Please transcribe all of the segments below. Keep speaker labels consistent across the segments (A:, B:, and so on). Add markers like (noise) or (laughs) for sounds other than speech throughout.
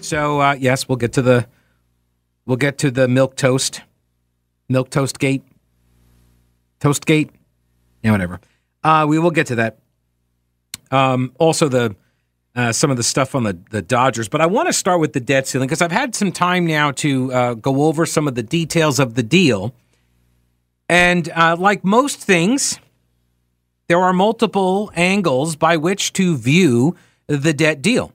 A: So uh, yes, we'll get to the we'll get to the milk toast, milk toast gate, toast gate, yeah, whatever. Uh, we will get to that. Um, also the uh, some of the stuff on the the Dodgers, but I want to start with the debt ceiling because I've had some time now to uh, go over some of the details of the deal, and uh, like most things, there are multiple angles by which to view the debt deal.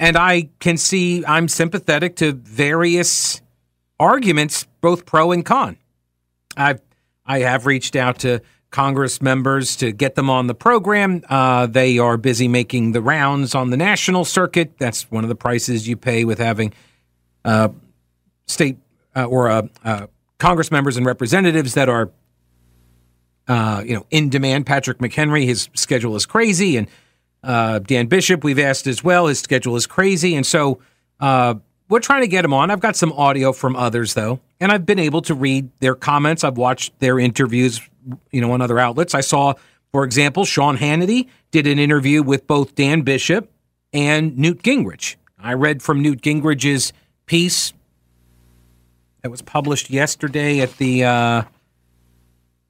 A: And I can see I'm sympathetic to various arguments, both pro and con. I've I have reached out to Congress members to get them on the program. Uh, they are busy making the rounds on the national circuit. That's one of the prices you pay with having uh, state uh, or uh, uh, Congress members and representatives that are, uh, you know, in demand. Patrick McHenry, his schedule is crazy, and uh, Dan Bishop, we've asked as well. His schedule is crazy. And so uh, we're trying to get him on. I've got some audio from others, though, and I've been able to read their comments. I've watched their interviews, you know, on other outlets. I saw, for example, Sean Hannity did an interview with both Dan Bishop and Newt Gingrich. I read from Newt Gingrich's piece that was published yesterday at the, uh,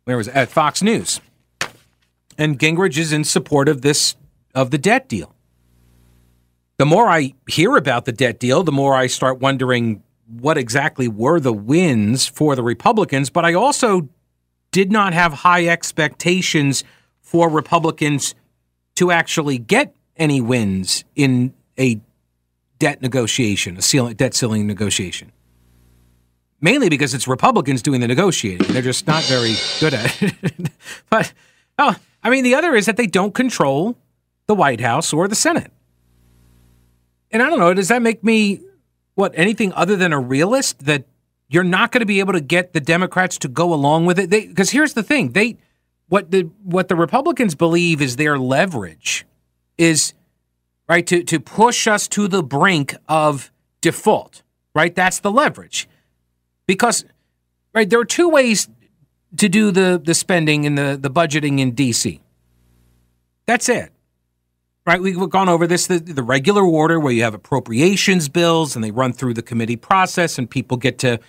A: where was it? At Fox News. And Gingrich is in support of this of the debt deal. The more I hear about the debt deal, the more I start wondering what exactly were the wins for the Republicans. But I also did not have high expectations for Republicans to actually get any wins in a debt negotiation, a ceiling, debt ceiling negotiation. Mainly because it's Republicans doing the negotiating. They're just not very good at it. (laughs) but, oh, I mean, the other is that they don't control the White House or the Senate. And I don't know, does that make me what anything other than a realist that you're not going to be able to get the Democrats to go along with it? Because here's the thing, they what the what the Republicans believe is their leverage is right to to push us to the brink of default. Right, that's the leverage. Because right, there are two ways to do the the spending and the the budgeting in D.C. That's it right? We've gone over this the, the, regular order where you have appropriations bills and they run through the committee process and people get to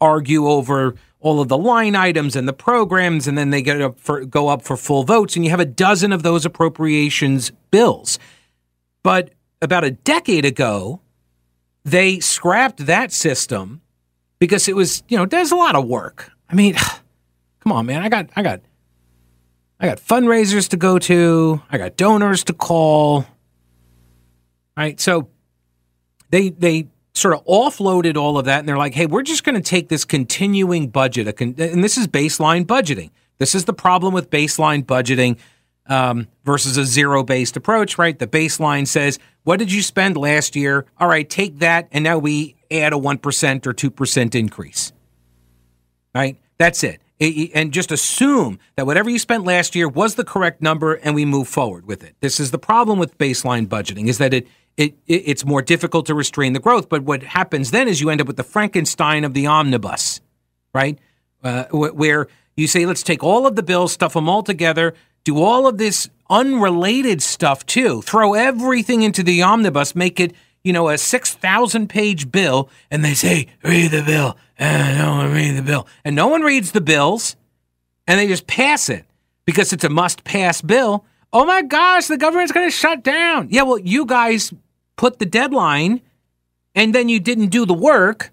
A: argue over all of the line items and the programs and then they get up for, go up for full votes and you have a dozen of those appropriations bills. But about a decade ago, they scrapped that system because it was, you know, there's a lot of work. I mean, (sighs) come on, man. I got I got I got fundraisers to go to. I got donors to call. Right. So they they sort of offloaded all of that and they're like, hey, we're just going to take this continuing budget, con- and this is baseline budgeting. This is the problem with baseline budgeting um, versus a zero based approach, right? The baseline says, what did you spend last year? All right, take that, and now we add a 1% or 2% increase. Right? That's it and just assume that whatever you spent last year was the correct number and we move forward with it. This is the problem with baseline budgeting is that it, it it's more difficult to restrain the growth, but what happens then is you end up with the Frankenstein of the omnibus, right? Uh, where you say let's take all of the bills, stuff them all together, do all of this unrelated stuff too, throw everything into the omnibus, make it you know, a 6,000 page bill and they say, read the bill. And no one read the bill. And no one reads the bills and they just pass it because it's a must pass bill. Oh my gosh, the government's going to shut down. Yeah, well, you guys put the deadline and then you didn't do the work.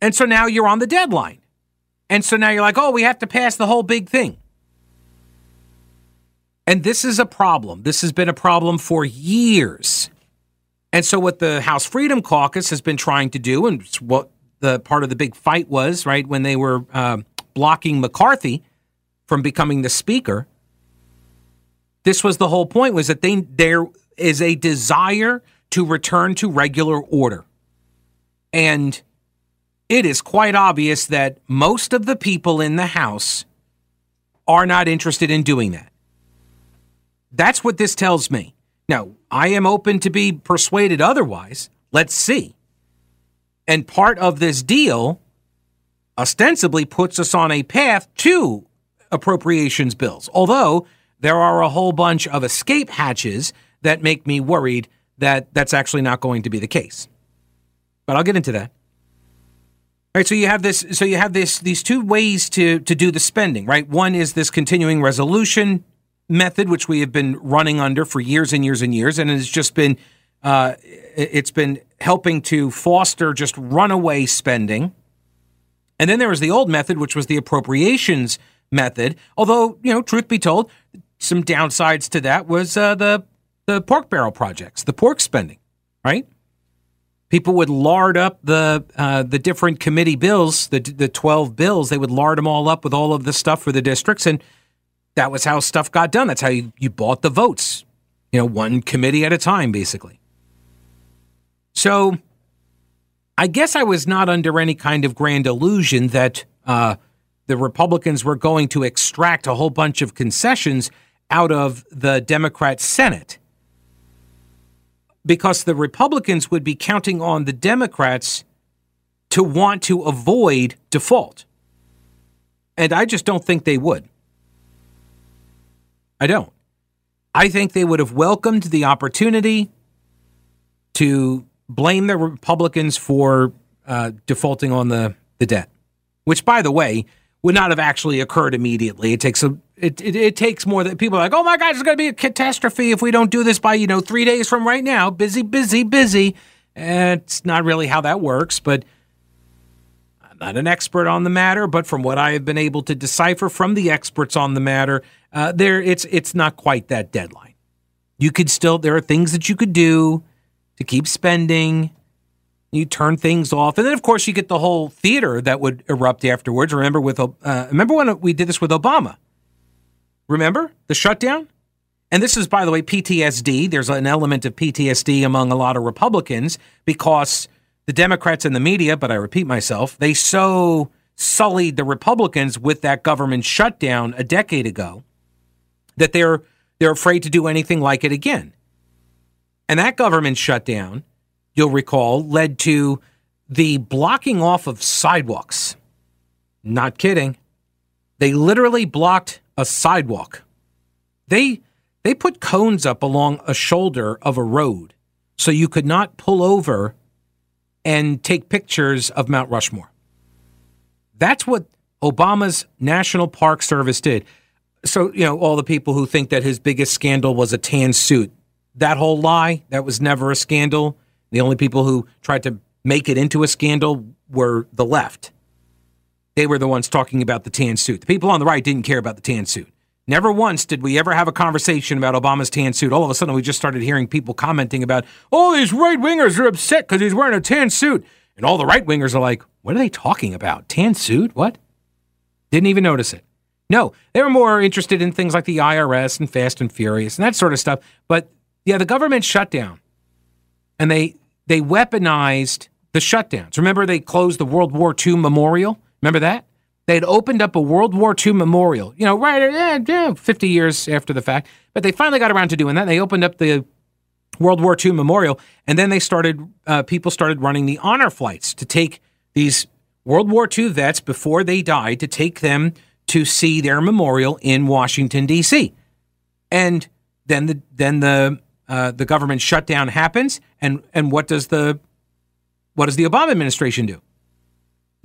A: And so now you're on the deadline. And so now you're like, oh, we have to pass the whole big thing. And this is a problem. This has been a problem for years. And so, what the House Freedom Caucus has been trying to do, and what the part of the big fight was, right, when they were uh, blocking McCarthy from becoming the speaker, this was the whole point: was that they there is a desire to return to regular order. And it is quite obvious that most of the people in the House are not interested in doing that. That's what this tells me. Now, I am open to be persuaded otherwise. Let's see. And part of this deal ostensibly puts us on a path to appropriations bills, although there are a whole bunch of escape hatches that make me worried that that's actually not going to be the case. But I'll get into that. All right, so you have this so you have this these two ways to to do the spending, right? One is this continuing resolution method which we have been running under for years and years and years and it's just been uh, it's been helping to foster just runaway spending. And then there was the old method which was the appropriations method, although, you know, truth be told, some downsides to that was uh, the the pork barrel projects, the pork spending, right? People would lard up the uh, the different committee bills, the the twelve bills. They would lard them all up with all of the stuff for the districts, and that was how stuff got done. That's how you, you bought the votes, you know, one committee at a time, basically. So, I guess I was not under any kind of grand illusion that uh, the Republicans were going to extract a whole bunch of concessions out of the Democrat Senate because the Republicans would be counting on the Democrats to want to avoid default. And I just don't think they would. I don't. I think they would have welcomed the opportunity to blame the Republicans for uh, defaulting on the, the debt, which, by the way, would not have actually occurred immediately. It takes a it, it, it takes more than people are like, oh my God, it's going to be a catastrophe if we don't do this by you know three days from right now. Busy, busy, busy. And it's not really how that works, but not an expert on the matter. But from what I have been able to decipher from the experts on the matter, uh, there it's it's not quite that deadline. You could still there are things that you could do to keep spending you turn things off, and then of course you get the whole theater that would erupt afterwards. Remember with uh, remember when we did this with Obama? Remember the shutdown? And this is, by the way, PTSD. There's an element of PTSD among a lot of Republicans because the Democrats and the media, but I repeat myself, they so sullied the Republicans with that government shutdown a decade ago that they're they're afraid to do anything like it again. And that government shutdown you'll recall, led to the blocking off of sidewalks. Not kidding. They literally blocked a sidewalk. They they put cones up along a shoulder of a road so you could not pull over and take pictures of Mount Rushmore. That's what Obama's National Park Service did. So, you know, all the people who think that his biggest scandal was a tan suit, that whole lie, that was never a scandal. The only people who tried to make it into a scandal were the left. They were the ones talking about the tan suit. The people on the right didn't care about the tan suit. Never once did we ever have a conversation about Obama's tan suit. All of a sudden, we just started hearing people commenting about, oh, these right wingers are upset because he's wearing a tan suit. And all the right wingers are like, what are they talking about? Tan suit? What? Didn't even notice it. No, they were more interested in things like the IRS and Fast and Furious and that sort of stuff. But yeah, the government shutdown and they they weaponized the shutdowns. Remember, they closed the World War II memorial. Remember that? They had opened up a World War II memorial, you know, right, eh, yeah, 50 years after the fact. But they finally got around to doing that. They opened up the World War II memorial, and then they started, uh, people started running the honor flights to take these World War II vets before they died to take them to see their memorial in Washington, D.C. And then the, then the, uh, the government shutdown happens, and and what does the what does the Obama administration do?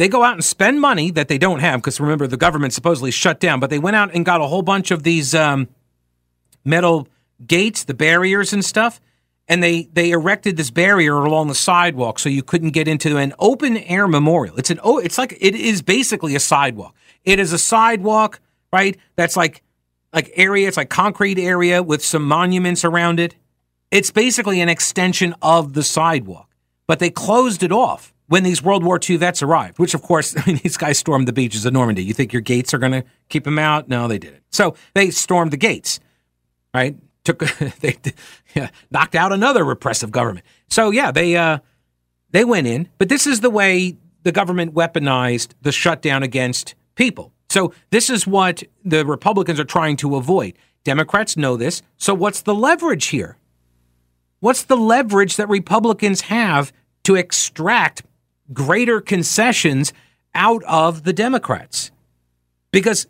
A: They go out and spend money that they don't have because remember the government supposedly shut down, but they went out and got a whole bunch of these um, metal gates, the barriers and stuff, and they they erected this barrier along the sidewalk so you couldn't get into an open air memorial. It's an oh, it's like it is basically a sidewalk. It is a sidewalk, right? That's like like area. It's like concrete area with some monuments around it. It's basically an extension of the sidewalk, but they closed it off when these World War II vets arrived, which of course, (laughs) I mean, these guys stormed the beaches of Normandy. You think your gates are going to keep them out? No, they didn't. So they stormed the gates, right? took (laughs) they yeah, knocked out another repressive government. So yeah, they uh, they went in, but this is the way the government weaponized the shutdown against people. So this is what the Republicans are trying to avoid. Democrats know this. So what's the leverage here? What's the leverage that Republicans have to extract greater concessions out of the Democrats? Because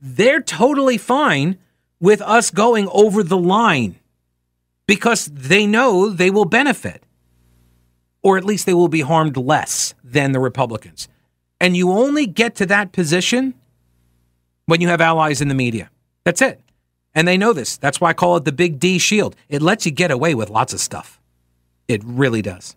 A: they're totally fine with us going over the line because they know they will benefit, or at least they will be harmed less than the Republicans. And you only get to that position when you have allies in the media. That's it. And they know this. That's why I call it the big D shield. It lets you get away with lots of stuff. It really does.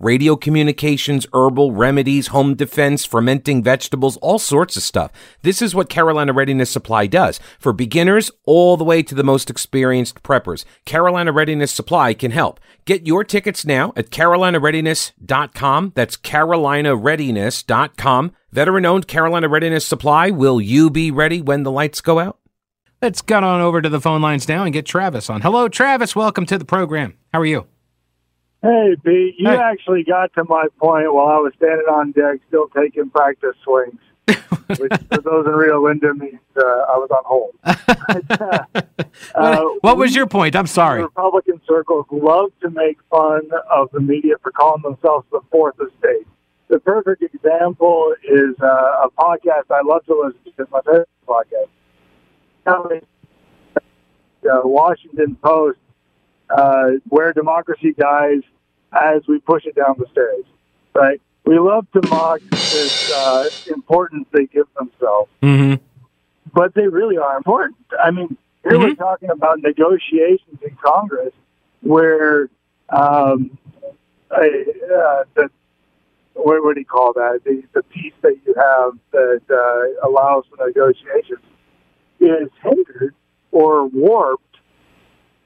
A: radio communications, herbal remedies, home defense, fermenting vegetables, all sorts of stuff. This is what Carolina Readiness Supply does for beginners all the way to the most experienced preppers. Carolina Readiness Supply can help. Get your tickets now at carolinareadiness.com. That's carolinareadiness.com. Veteran owned Carolina Readiness Supply. Will you be ready when the lights go out? Let's get on over to the phone lines now and get Travis on. Hello, Travis. Welcome to the program. How are you?
B: Hey, Pete, you hey. actually got to my point while I was standing on deck still taking practice swings. (laughs) which for those in Rio Linda means uh, I was on hold. (laughs)
A: uh, what was your point? I'm sorry.
B: Republican circles love to make fun of the media for calling themselves the fourth estate. The perfect example is uh, a podcast I love to listen to. It's my favorite podcast. The Washington Post uh, where democracy dies as we push it down the stairs. Right? We love to mock this uh, importance they give themselves,
A: mm-hmm.
B: but they really are important. I mean, here mm-hmm. we're talking about negotiations in Congress where um, uh, the what, what do you call that? The, the piece that you have that uh, allows for negotiations is hindered or warped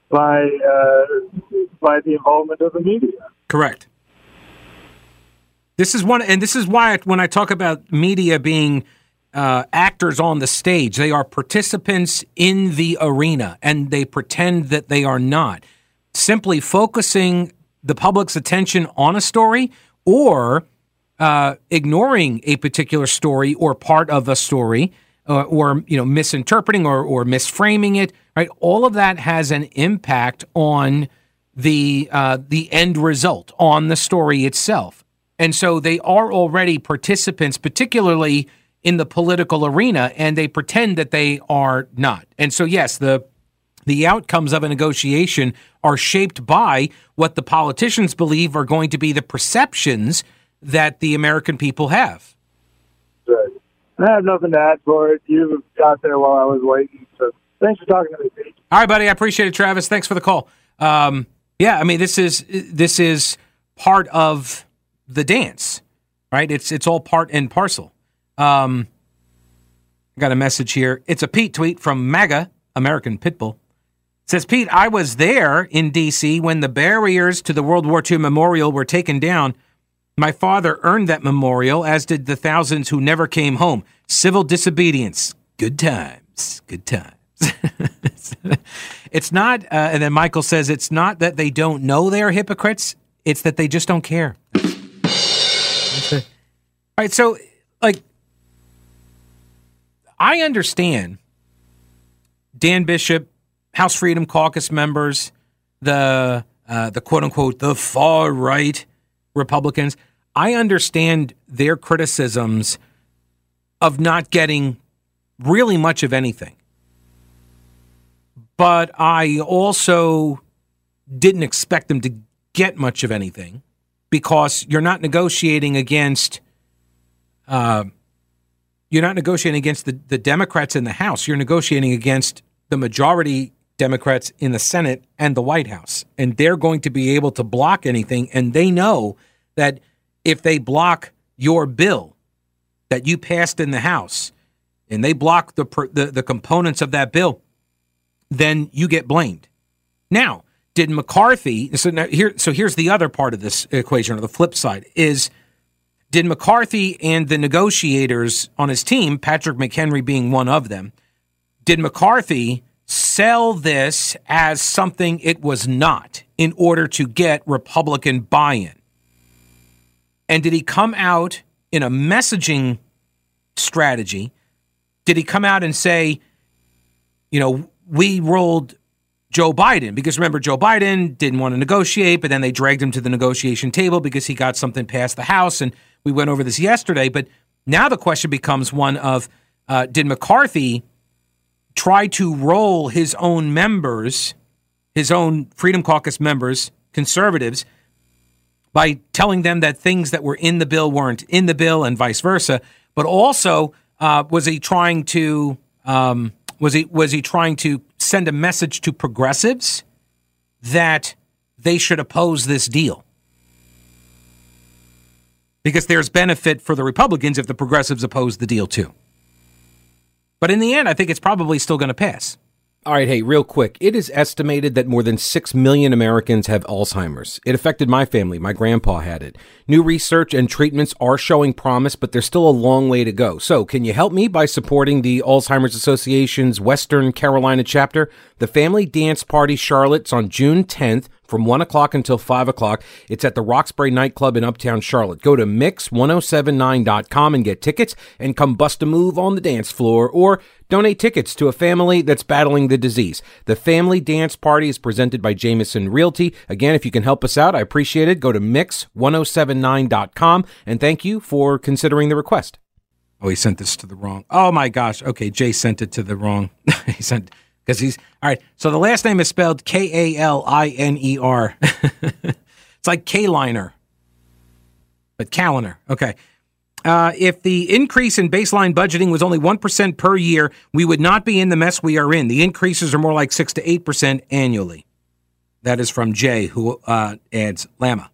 B: by uh, by the involvement of the media.
A: Correct. This is one, and this is why when I talk about media being uh, actors on the stage, they are participants in the arena, and they pretend that they are not. Simply focusing the public's attention on a story or uh, ignoring a particular story or part of a story uh, or you know misinterpreting or, or misframing it right all of that has an impact on the uh, the end result on the story itself and so they are already participants particularly in the political arena and they pretend that they are not and so yes the the outcomes of a negotiation are shaped by what the politicians believe are going to be the perceptions that the American people have.
B: Right. I have nothing to add for it. You got there while I was waiting. So thanks for talking to me, Pete.
A: All right, buddy. I appreciate it, Travis. Thanks for the call. Um, yeah, I mean this is this is part of the dance, right? It's it's all part and parcel. Um, I got a message here. It's a Pete tweet from MAGA American Pitbull. It says Pete, I was there in D.C. when the barriers to the World War II memorial were taken down. My father earned that memorial, as did the thousands who never came home. Civil disobedience. Good times. Good times. (laughs) it's not, uh, and then Michael says it's not that they don't know they're hypocrites, it's that they just don't care. All right, so, like, I understand Dan Bishop, House Freedom Caucus members, the uh, the quote unquote the far right Republicans. I understand their criticisms of not getting really much of anything. But I also didn't expect them to get much of anything because you're not negotiating against uh, you're not negotiating against the, the Democrats in the House. You're negotiating against the majority Democrats in the Senate and the White House. And they're going to be able to block anything. And they know that if they block your bill that you passed in the House and they block the, the, the components of that bill, then you get blamed. Now, did McCarthy? So now here, so here's the other part of this equation, or the flip side is. Did McCarthy and the negotiators on his team, Patrick McHenry being one of them, did McCarthy sell this as something it was not in order to get Republican buy in? And did he come out in a messaging strategy? Did he come out and say, you know, we rolled Joe Biden because remember Joe Biden didn't want to negotiate, but then they dragged him to the negotiation table because he got something past the House, and we went over this yesterday. But now the question becomes one of uh, did McCarthy try to roll his own members, his own Freedom Caucus members, conservatives, by telling them that things that were in the bill weren't in the bill, and vice versa. But also, uh, was he trying to um, was he was he trying to send a message to progressives that they should oppose this deal? Because there's benefit for the Republicans if the progressives oppose the deal too. But in the end, I think it's probably still going to pass.
C: All right, hey, real quick. It is estimated that more than 6 million Americans have Alzheimer's. It affected my family. My grandpa had it. New research and treatments are showing promise, but there's still a long way to go. So, can you help me by supporting the Alzheimer's Association's Western Carolina chapter? The Family Dance Party Charlotte's on June 10th from 1 o'clock until 5 o'clock. It's at the Roxbury Nightclub in Uptown Charlotte. Go to mix1079.com and get tickets and come bust a move on the dance floor or donate tickets to a family that's battling the disease. The Family Dance Party is presented by Jameson Realty. Again, if you can help us out, I appreciate it. Go to mix1079.com and thank you for considering the request.
A: Oh, he sent this to the wrong. Oh my gosh. Okay, Jay sent it to the wrong. (laughs) he sent because he's all right. So the last name is spelled K A L I N E R. (laughs) It's like K liner, but calendar. Okay. Uh, if the increase in baseline budgeting was only 1% per year, we would not be in the mess we are in. The increases are more like 6 to 8% annually. That is from Jay, who uh, adds Llama.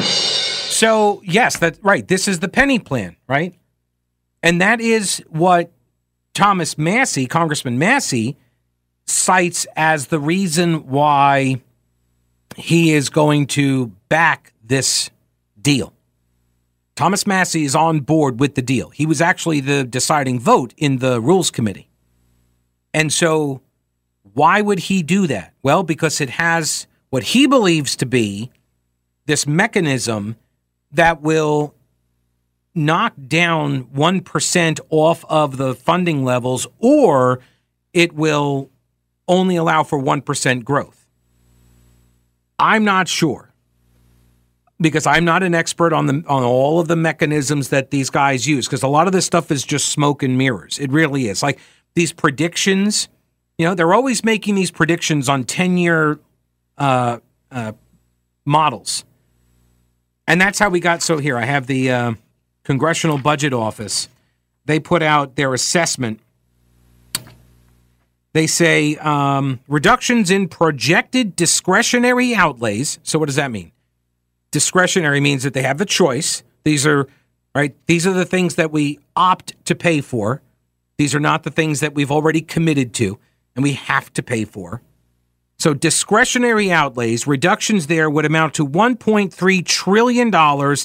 A: So, yes, that's right. This is the penny plan, right? And that is what Thomas Massie, Congressman Massie, cites as the reason why he is going to back this deal. Thomas Massie is on board with the deal. He was actually the deciding vote in the Rules Committee. And so, why would he do that? Well, because it has what he believes to be this mechanism that will knock down 1% off of the funding levels, or it will only allow for 1% growth. I'm not sure because I'm not an expert on the on all of the mechanisms that these guys use because a lot of this stuff is just smoke and mirrors. It really is. Like these predictions, you know, they're always making these predictions on 10-year uh, uh, models. And that's how we got so here I have the uh, Congressional Budget Office. They put out their assessment they say um, reductions in projected discretionary outlays. So, what does that mean? Discretionary means that they have the choice. These are right. These are the things that we opt to pay for. These are not the things that we've already committed to and we have to pay for. So, discretionary outlays, reductions there would amount to $1.3 trillion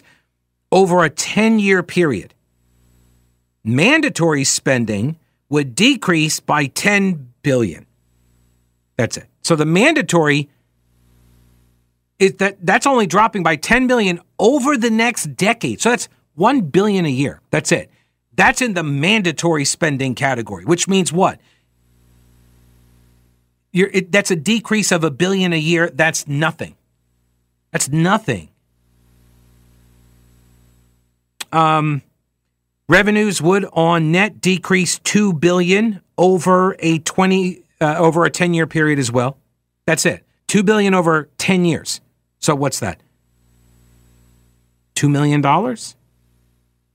A: over a 10 year period. Mandatory spending would decrease by 10 billion. That's it. So the mandatory is that that's only dropping by 10 billion over the next decade. So that's 1 billion a year. That's it. That's in the mandatory spending category, which means what? It, that's a decrease of a billion a year. That's nothing. That's nothing. Um, revenues would on net decrease two billion over a 20 uh, over a 10 year period as well. That's it. 2 billion over 10 years. So what's that? 2 million dollars?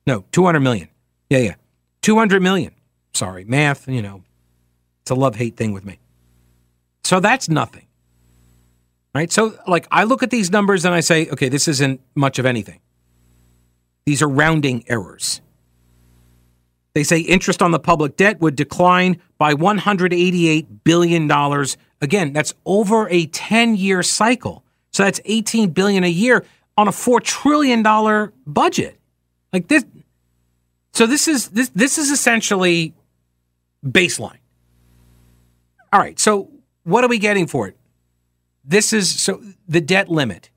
A: No, 200 million. Yeah, yeah. 200 million. Sorry, math, you know. It's a love-hate thing with me. So that's nothing. Right? So like I look at these numbers and I say, okay, this isn't much of anything. These are rounding errors. They say interest on the public debt would decline by $188 billion. Again, that's over a 10 year cycle. So that's 18 billion a year on a $4 trillion budget. Like this. So this is this this is essentially baseline. All right. So what are we getting for it? This is so the debt limit,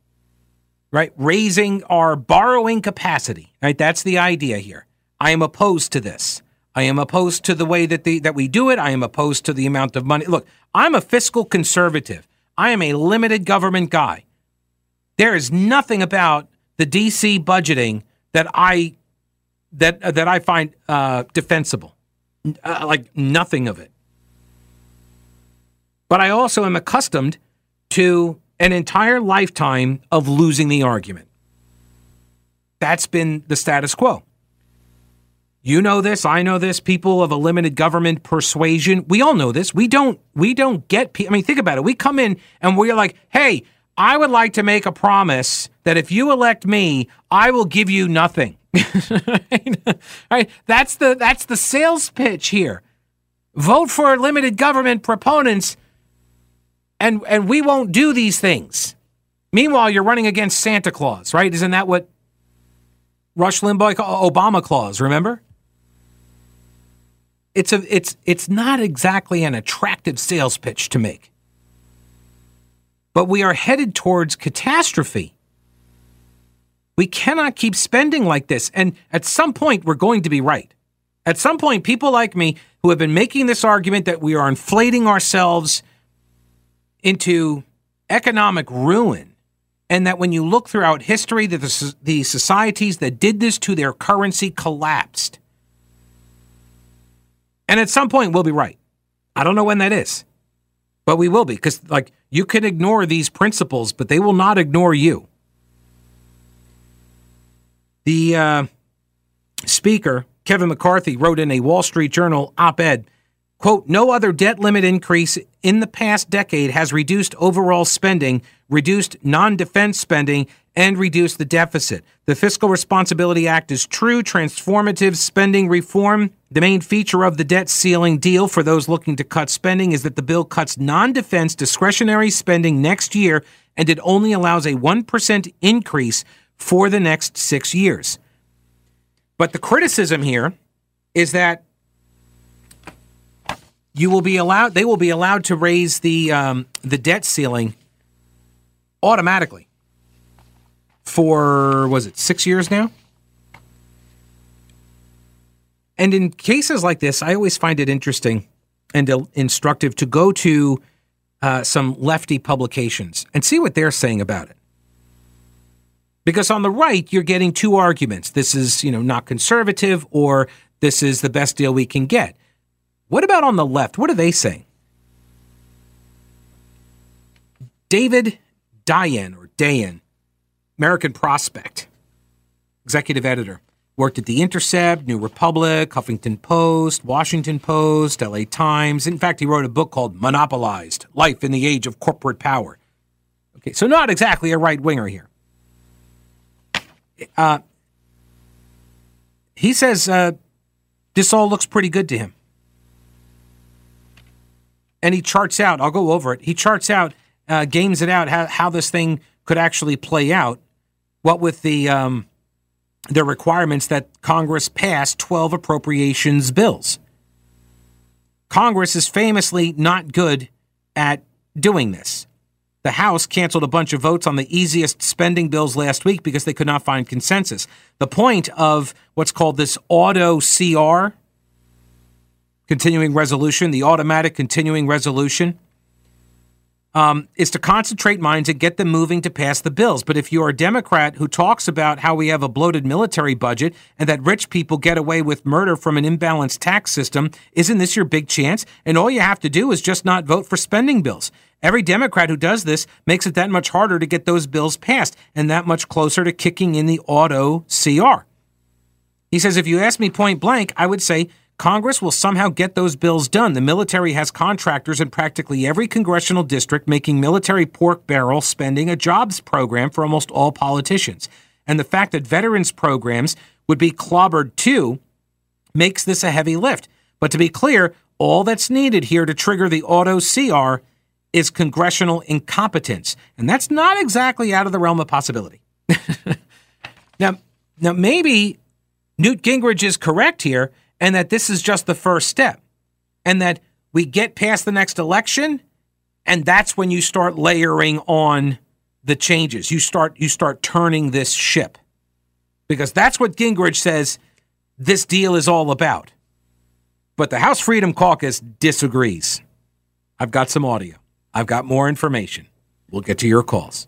A: right? Raising our borrowing capacity, right? That's the idea here. I am opposed to this. I am opposed to the way that the that we do it. I am opposed to the amount of money. Look, I'm a fiscal conservative. I am a limited government guy. There is nothing about the DC budgeting that I that that I find uh, defensible. Uh, like nothing of it. But I also am accustomed to an entire lifetime of losing the argument. That's been the status quo. You know this, I know this. People of a limited government persuasion, we all know this. We don't we don't get I mean think about it. We come in and we're like, "Hey, I would like to make a promise that if you elect me, I will give you nothing." (laughs) right? That's the that's the sales pitch here. Vote for limited government proponents and and we won't do these things. Meanwhile, you're running against Santa Claus, right? Isn't that what Rush Limbaugh called Obama Claus, remember? It's a it's it's not exactly an attractive sales pitch to make. But we are headed towards catastrophe. We cannot keep spending like this and at some point we're going to be right. At some point people like me who have been making this argument that we are inflating ourselves into economic ruin and that when you look throughout history that the, the societies that did this to their currency collapsed and at some point, we'll be right. I don't know when that is, but we will be because, like, you can ignore these principles, but they will not ignore you. The uh, speaker, Kevin McCarthy, wrote in a Wall Street Journal op ed quote, no other debt limit increase in the past decade has reduced overall spending, reduced non defense spending, and reduce the deficit. The Fiscal Responsibility Act is true transformative spending reform. The main feature of the debt ceiling deal for those looking to cut spending is that the bill cuts non defense discretionary spending next year and it only allows a 1% increase for the next six years. But the criticism here is that you will be allowed they will be allowed to raise the um, the debt ceiling automatically for was it six years now and in cases like this i always find it interesting and instructive to go to uh, some lefty publications and see what they're saying about it because on the right you're getting two arguments this is you know not conservative or this is the best deal we can get what about on the left? What are they saying? David Dayen or Dayen, American Prospect, executive editor, worked at The Intercept, New Republic, Huffington Post, Washington Post, LA Times. In fact, he wrote a book called Monopolized Life in the Age of Corporate Power. Okay, so not exactly a right winger here. Uh, he says uh, this all looks pretty good to him and he charts out. I'll go over it. He charts out, uh, games it out how, how this thing could actually play out. What with the um, the requirements that Congress pass 12 appropriations bills. Congress is famously not good at doing this. The House canceled a bunch of votes on the easiest spending bills last week because they could not find consensus. The point of what's called this auto CR, continuing resolution, the automatic continuing resolution, um, is to concentrate minds and get them moving to pass the bills. But if you're a Democrat who talks about how we have a bloated military budget and that rich people get away with murder from an imbalanced tax system, isn't this your big chance? And all you have to do is just not vote for spending bills. Every Democrat who does this makes it that much harder to get those bills passed and that much closer to kicking in the auto CR. He says, if you ask me point blank, I would say Congress will somehow get those bills done. The military has contractors in practically every congressional district making military pork barrel spending a jobs program for almost all politicians. And the fact that veterans programs would be clobbered too makes this a heavy lift. But to be clear, all that's needed here to trigger the auto CR is congressional incompetence. And that's not exactly out of the realm of possibility. (laughs) now, now, maybe Newt Gingrich is correct here and that this is just the first step and that we get past the next election and that's when you start layering on the changes. You start you start turning this ship. Because that's what Gingrich says this deal is all about. But the House Freedom Caucus disagrees. I've got some audio. I've got more information. We'll get to your calls.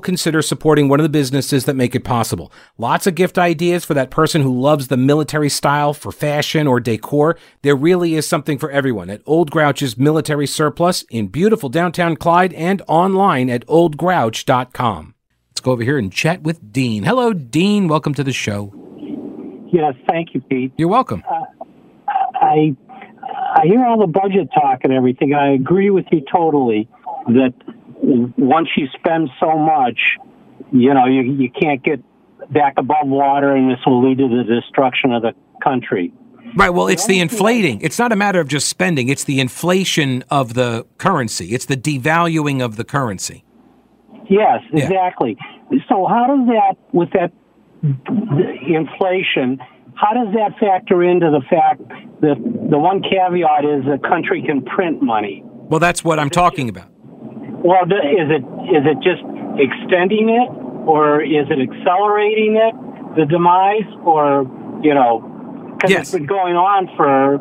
A: will consider supporting one of the businesses that make it possible. Lots of gift ideas for that person who loves the military style for fashion or decor. There really is something for everyone at Old Grouch's Military Surplus in beautiful downtown Clyde and online at oldgrouch.com. Let's go over here and chat with Dean. Hello, Dean. Welcome to the show.
D: Yes, thank you, Pete.
A: You're welcome.
D: Uh, I I hear all the budget talk and everything. I agree with you totally that once you spend so much, you know, you, you can't get back above water, and this will lead to the destruction of the country.
A: Right. Well, it's the inflating. It's not a matter of just spending. It's the inflation of the currency. It's the devaluing of the currency.
D: Yes, exactly. Yeah. So how does that, with that inflation, how does that factor into the fact that the one caveat is a country can print money?
A: Well, that's what I'm talking about.
D: Well, is it is it just extending it, or is it accelerating it, the demise, or you know, because yes. it's been going on for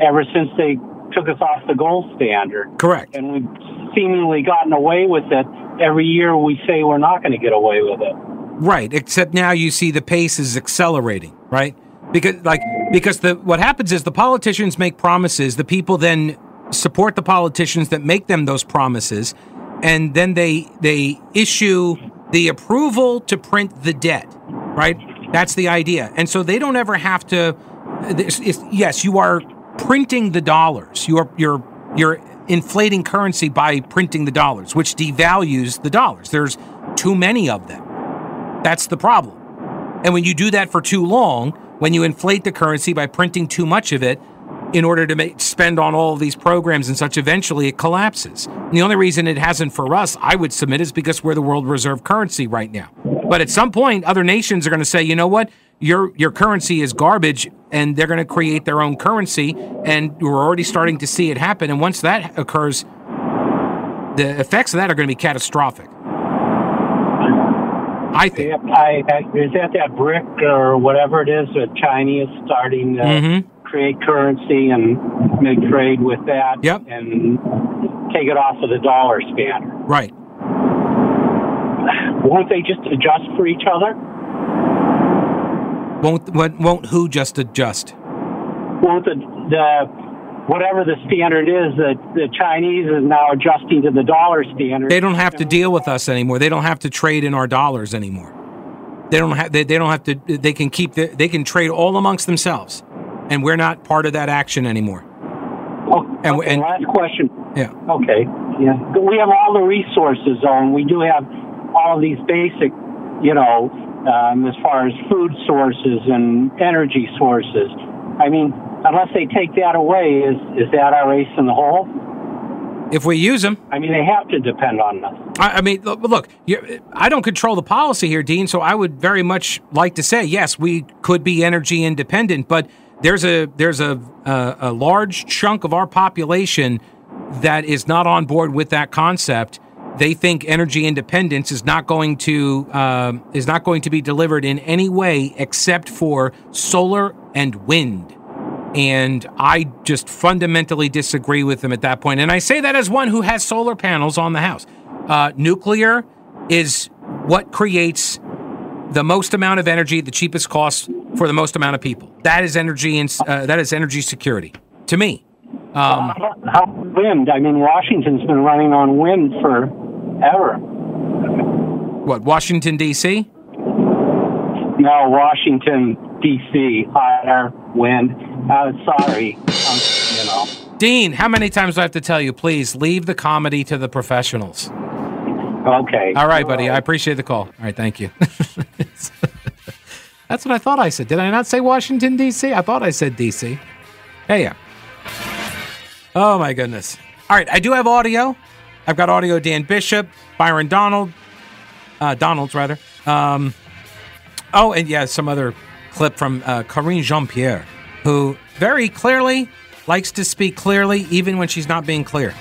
D: ever since they took us off the gold standard.
A: Correct.
D: And we've seemingly gotten away with it. Every year we say we're not going to get away with it.
A: Right. Except now you see the pace is accelerating. Right. Because like because the what happens is the politicians make promises. The people then support the politicians that make them those promises and then they they issue the approval to print the debt, right? That's the idea. And so they don't ever have to. yes, you are printing the dollars. You are you're you're inflating currency by printing the dollars, which devalues the dollars. There's too many of them. That's the problem. And when you do that for too long, when you inflate the currency by printing too much of it, in order to make, spend on all of these programs and such, eventually it collapses. And the only reason it hasn't for us, I would submit, is because we're the world reserve currency right now. But at some point, other nations are going to say, you know what? Your your currency is garbage, and they're going to create their own currency, and we're already starting to see it happen. And once that occurs, the effects of that are going to be catastrophic. I think.
D: I, I, is that that brick or whatever it is that China is starting? mm-hmm create currency and make trade with that
A: yep.
D: and take it off of the dollar scanner.
A: Right.
D: Won't they just adjust for each other?
A: Won't won't who just adjust?
D: Won't the, the whatever the standard is that the Chinese is now adjusting to the dollar standard.
A: They don't have to deal with us anymore. They don't have to trade in our dollars anymore. They don't have they, they don't have to they can keep the, they can trade all amongst themselves and we're not part of that action anymore.
D: Oh, and, okay, and last question.
A: Yeah.
D: Okay. Yeah. We have all the resources, though, and we do have all of these basic, you know, um, as far as food sources and energy sources. I mean, unless they take that away, is is that our ace in the hole?
A: If we use them,
D: I mean, they have to depend on us.
A: I, I mean, look, I don't control the policy here, Dean. So I would very much like to say, yes, we could be energy independent, but there's a there's a, a, a large chunk of our population that is not on board with that concept. They think energy independence is not going to uh, is not going to be delivered in any way except for solar and wind. And I just fundamentally disagree with them at that point. And I say that as one who has solar panels on the house. Uh, nuclear is what creates the most amount of energy, the cheapest cost for the most amount of people. That is energy and uh, that is energy security to me.
D: Um, how, wind? I mean, Washington's been running on wind for ever.
A: What Washington D.C.
D: No, Washington D.C. Higher wind. Uh, sorry, um, you know.
A: Dean, how many times do I have to tell you? Please leave the comedy to the professionals.
D: Okay.
A: All right, buddy. I appreciate the call. All right, thank you. (laughs) That's what I thought I said. Did I not say Washington D.C.? I thought I said D.C. Hey, yeah. Oh my goodness. All right, I do have audio. I've got audio. Dan Bishop, Byron Donald, uh, Donalds rather. Um, oh, and yeah, some other clip from uh, Karine Jean Pierre, who very clearly likes to speak clearly, even when she's not being clear.